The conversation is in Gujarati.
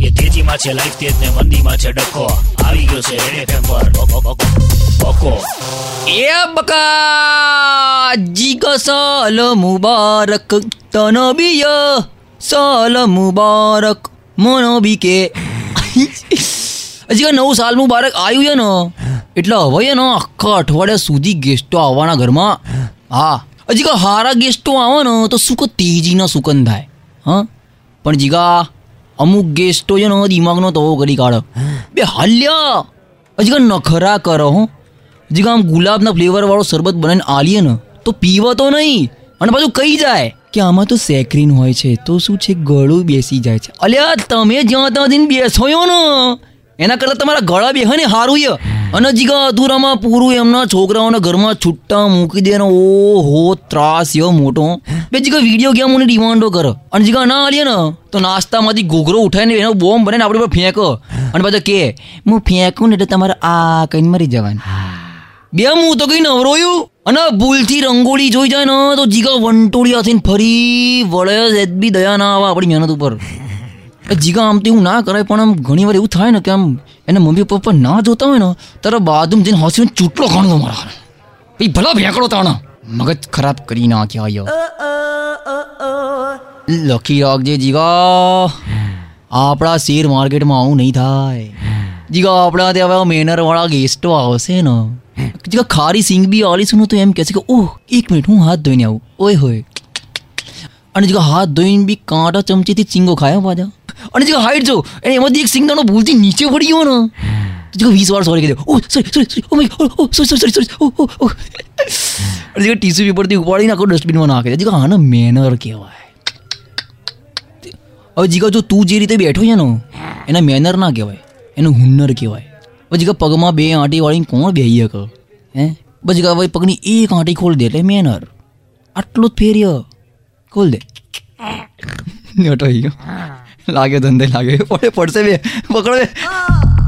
એ તેજીમાં છે લાઈફ તેજ ને મંદીમાં છે ડખો. આવી ગયો છે રેડ એફએમ પર. બકો, બકો, બકો એ બકા જીગો સાલ મુબારક તનો બીય સાલ મુબારક મનો બી કે હજી નવું સાલ મુબારક આવ્યું છે ને એટલે હવે ને આખા અઠવાડિયા સુધી ગેસ્ટો આવવાના ઘરમાં. હા. હજી કા હારા ગેસ્ટો આવે ને તો સુખ તેજીના સુકન થાય. હા? પણ જીગા અમુક ગેસ્ટો છે ને દિમાગનો તવો કરી કાઢો. બે હાલ્યા. હજી કા નખરા કરો હો. હજી કાં આમ ગુલાબના ફ્લેવરવાળો શરબત બનાવીને આલીએ ને, તો પીવો તો નહીં. અને પાછું કહી જાય કે આમાં તો સેક્રીન હોય છે, તો શું છે, ગળું બેસી જાય છે. અલ્યા, તમે જ્યાં ત્યાં જઈને બેસો ને. એના કરતાં તમારા ગળા બેહે ને હારું ય. અને જીગા અધૂરામાં પૂરું એમના છોકરાઓના ઘરમાં છૂટ્ટા મૂકી દે ને ઓહો ત્રાસ યો મોટો. બે જીગા વીડિયો ગેમોની ડિમાન્ડો કર. અને જીગા ના આલીએ ને, તો નાસ્તામાંથી ઘોઘરો ઉઠાઈને એનો બોમ્બ બને આપણે પર ફેંકો. અને પાછો કે, હું ફેંકું ને એટલે તમારે આ કઈને મરી જવાનું. બે હું તો કઈ નવરોયું. અને ભૂલથી રંગોળી જોઈ જાય ને, તો જીગા વંટોળી હાથીને ફરી વળે જ બી દયા ના આવે આપણી મહેનત ઉપર. જીગા આમ તો એવું ના કરાય, પણ આમ ઘણી વાર એવું થાય ને કે આમ એના મમ્મી પપ્પા ના જોતા હોય ને તારે બાદમ જઈને હસીને ચૂંટલો ખાણો મારા ભાઈ ભલા ભેંકડો તાણા. મગજ ખરાબ કરી નાખ્યા લખી રાખજે જીગા. આપણા શેર માર્કેટમાં આવું નહીં થાય. જીગા આપણા ત્યાં હવે મેનર વાળા ગેસ્ટો આવશે ને. જીગા ખારી સિંગ બી આલીશું તો એમ કહેશે કે ઓહ એક મિનિટ હું હાથ ધોઈને આવું. ઓય હોય. અને જીગા હાથ ધોઈને બી કાંટા ચમચીથી ચીંગો ખાયા પાછા. અને જીગા હાઈટ જો. એને એમાંથી એક સિંગદાણો ભૂલથી નીચે પડી ગયો ને. વાર સોરી કહી દે ઓ sorry sorry sorry oh my oh sorry sorry sorry oh oh oh અને જીગા ટીસ્યુ પેપરથી ઉપાડીને આખો ડસ્ટબિનમાં નાખે. જીગા આને મેનર કહેવાય. હવે જીગા જો તું જે રીતે બેઠો છે ને, એના મેનર ના કહેવાય, એનું હુન્નર કહેવાય. હવે જીગા પગમાં બે આંટી વાળી કોણ બેહીએ કર હે? બસ જીગા હવે પગની એક આંટી ખોલ દે, એટલે મેનર. આટલું જ ફેર્ય. ખોલ દે. અટાઈ ગયો. લાગે ધંધે લાગે પડે, પડશે બે. પકડો